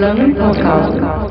Plano Holocausto.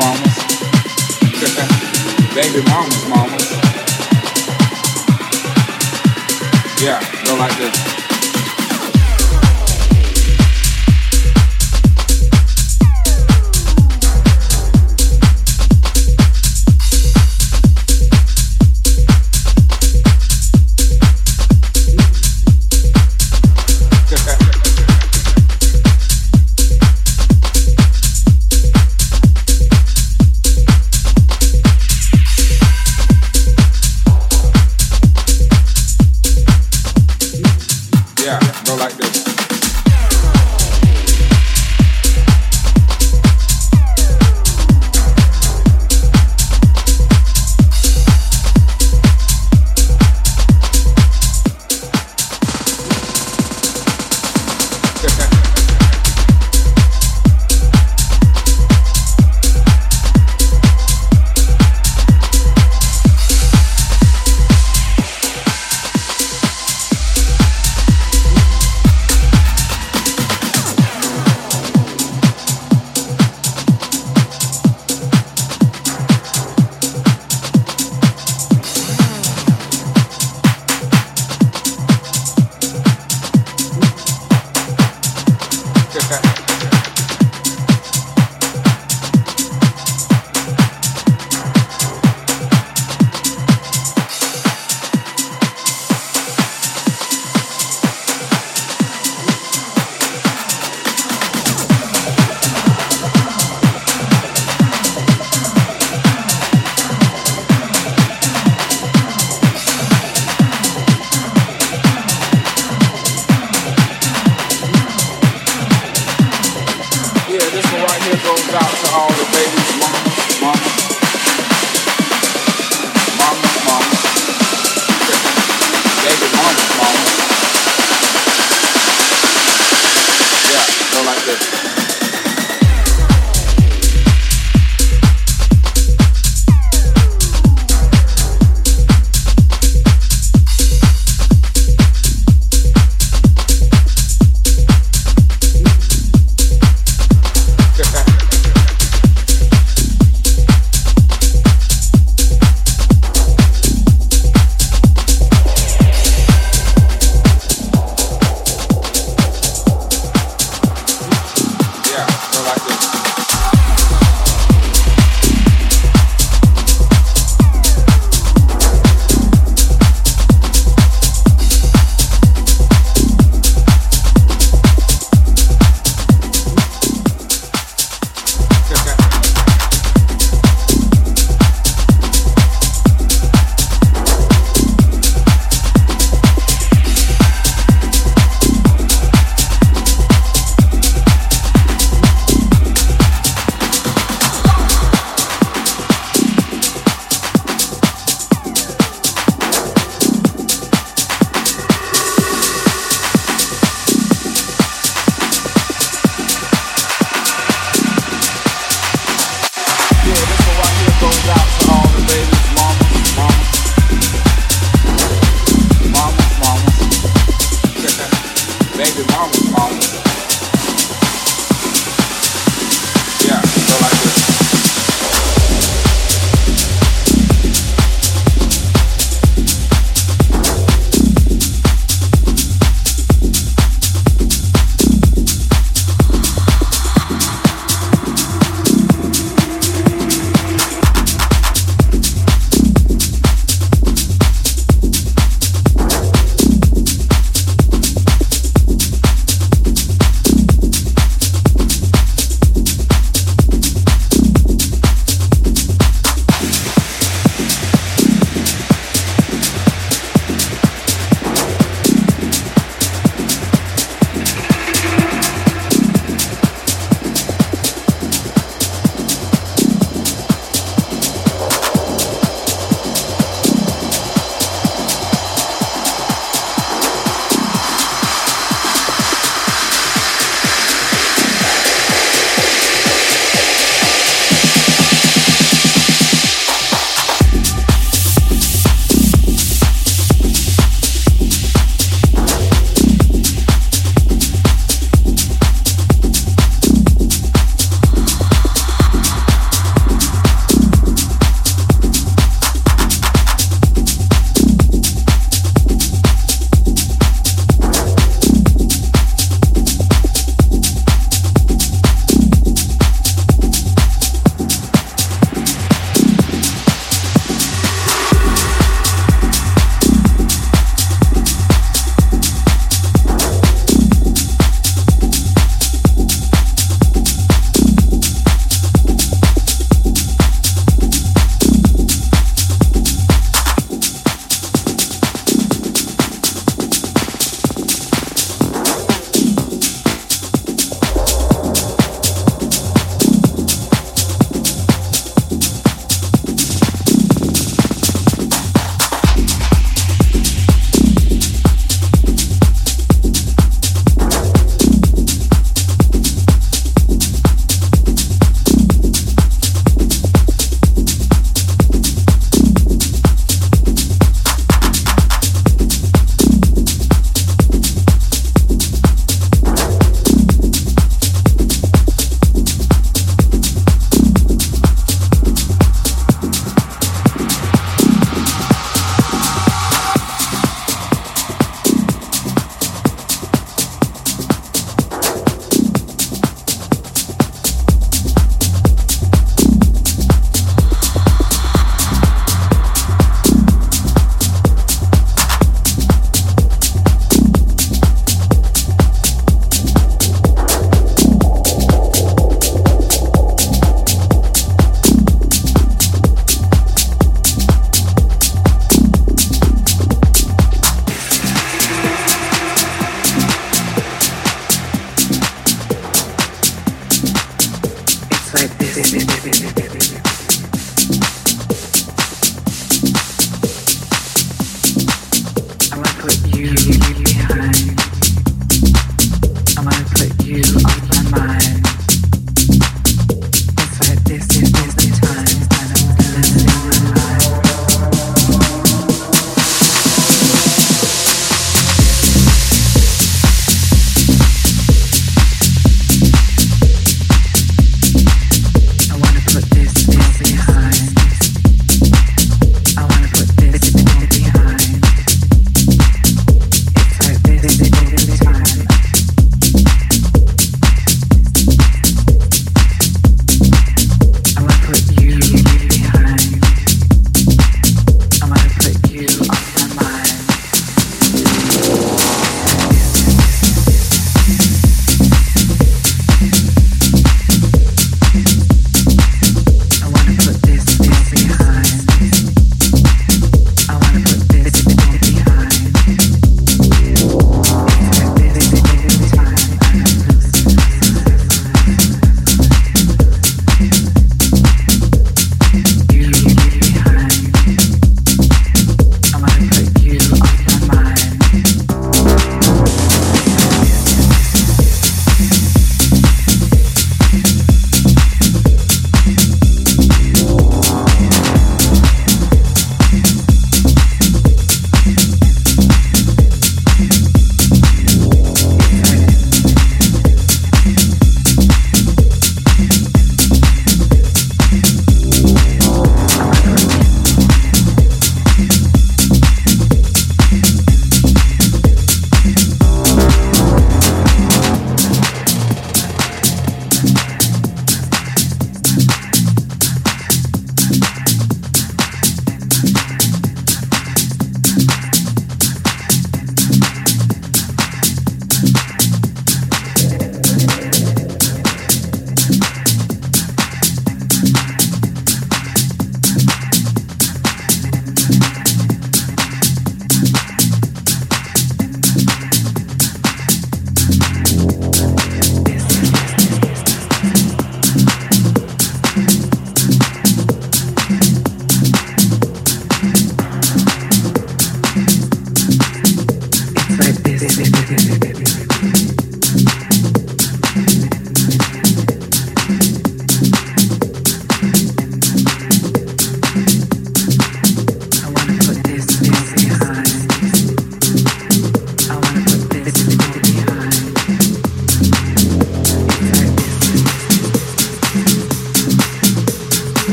mamas. Baby mamas, mamas. Yeah, go like this.